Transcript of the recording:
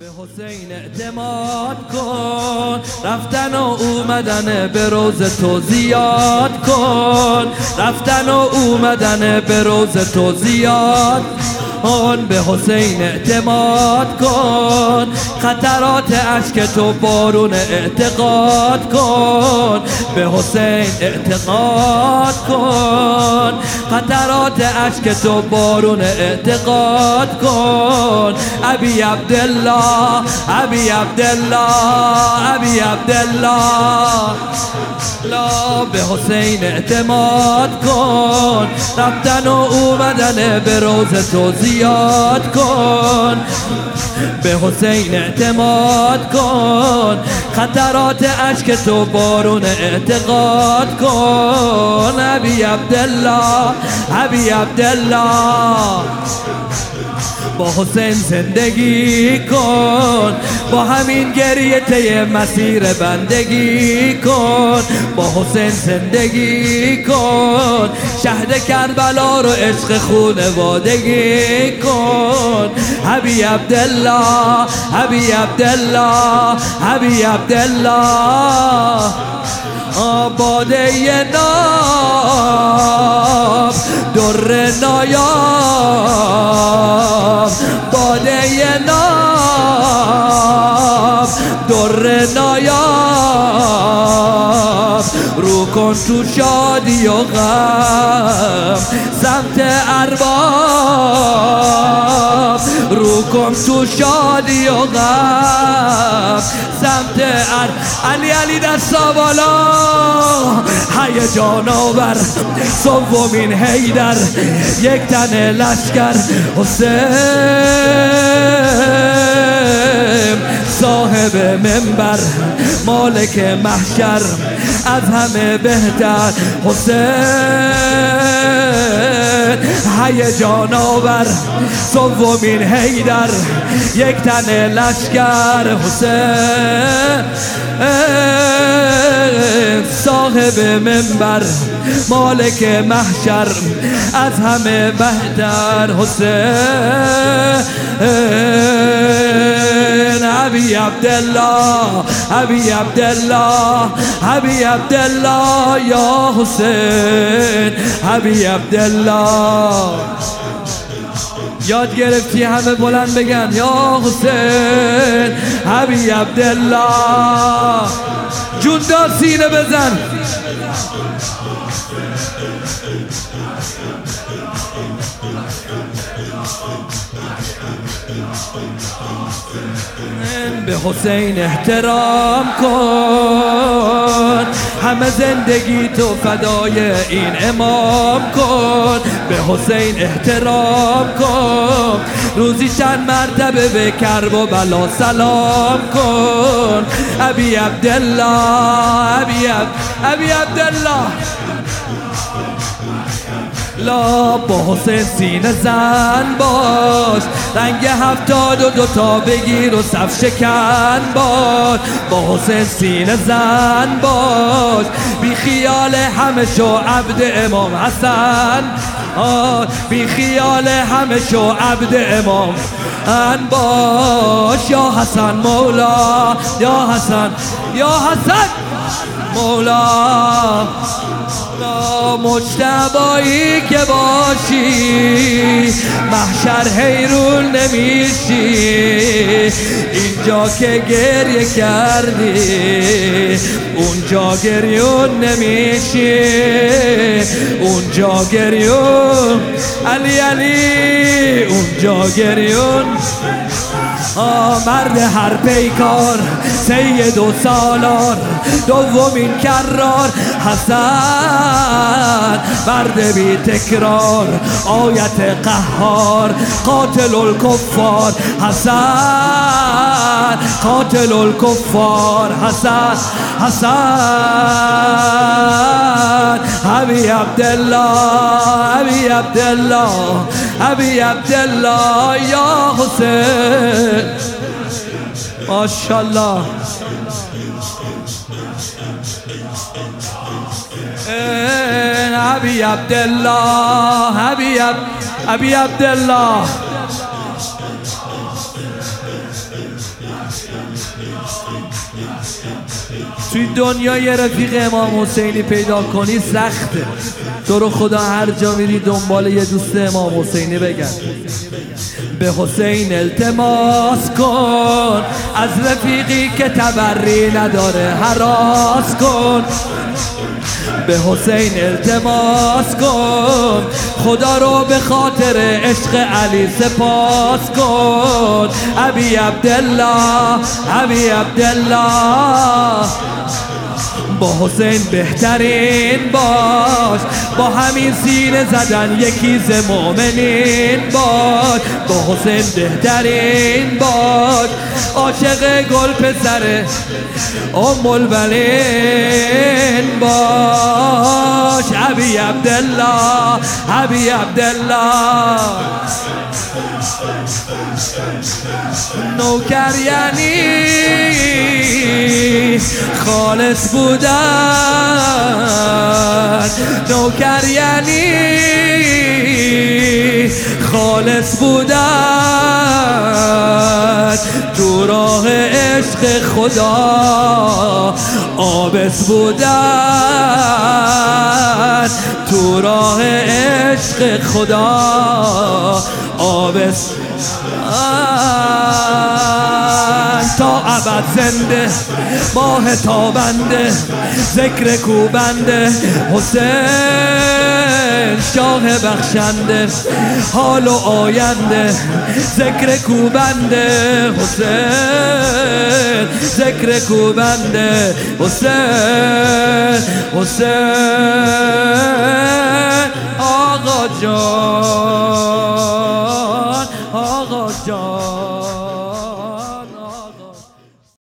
به حسین اعتماد کن. رفتن و اومدن به روز تو زیاد کن. رفتن و اومدن به روز تو زیاد کن به حسین اعتماد کن. خطرات اشک تو بارون اعتقاد کن. به حسین اعتقاد کن. خطرات اشک تو بارون اعتقاد کن. ابی عبدالله ابی عبدالله ابی عبدالله. لا به حسین اعتماد کن. رفتن و اومدن به روز تو زیاد کن. به حسین اعتماد کن. خطرات اشک تو بارون اعتقاد کن. ابی عبدالله ابی عبدالله. با حسین زندگی کن. با همین گریه ته مسیر بندگی کن. با حسین زندگی کن. شهد کربلا رو عشق خونوادگی کن. حبی عبدالله حبی عبدالله حبی عبدالله. آباده ناب در نایاب. باده ناب در نایاب. رو کن تو شادی و غم. سمت ارباب. رو کن تو شادی و غم. سمت ار علی علی دستا بالا هیجان آور. سومین هیدر یک تن لشکر. حسین. صاحب منبر. مالک محشر. از همه بهتر. حسین. هیجان آور سومین هیدر یک تن لشکر. حسین صاحب منبر مالک محشر از همه بهتر. حسین ابی عبدالله ابی عبدالله ابی عبدالله. یا حسین ابی عبدالله. یاد گرفتی همه بلند بگن یا حسین حبی عبدالله. جوندار سینه بزن. به حسین احترام کن. همه زندگی تو فدای این امام کن. به حسین احترام کن. روزی چند مرتبه به کرب و بلا سلام کن. ابی عبدالله ابی, عب... ابی عبدالله. لا با حسین سینه زن باش. رنگ هفتاد و دوتا بگیر و صف شکن باش. با حسین سینه زن باش. بی خیال همه شو عبد امام حسن. بی خیال همه شو عبد امام ان باش. یا حسن مولا یا حسن یا حسن. مولا مجتبایی که باشی محشر حیرون نمیشی. اینجا که گریه کردی اونجا گریون نمیشی. اونجا گریون علی علی اونجا گریون. مرد هر پیکار سید و سالار دومین کرار حسن مرد بی تکرار آیت قهار قاتل الکفار حسن قاتل الکفار حسن حسن ابی عبدالله ابی عبدالله ابی عبدالله یا حسین. ماشاءالله. ابی عبدالله ابی ابی عبدالله توی دنیا یه رفیق امام حسینی پیدا کنی سخته. تو رو خدا هر جا میری دنبال یه دوست امام حسینی بگن به حسین التماس کن از رفیقی که تبری نداره حراس کن. به حسین التماس کن. خدا رو به خاطر عشق علی سپاس کن. ابی عبدالله ابی عبدالله. با حسین بهترین باش. با همین سینه زدن یکی ز مؤمنین باش. با حسین بهترین باش. عاشق گل پسر ام الولین باش. عبی عبدالله عبی عبدالله. نوکر یعنی خالص بودن. نوکر یعنی خالص بودن. تو راه عشق خدا آبس بودن. تو راه عشق خدا آبس تا ابد زنده ماه تابنده ذکر کوبنده حسین. شاه بخشنده حال و آینده ذکر کوبنده حسین ذکر کوبنده حسین حسین. آقا جان آقا جان.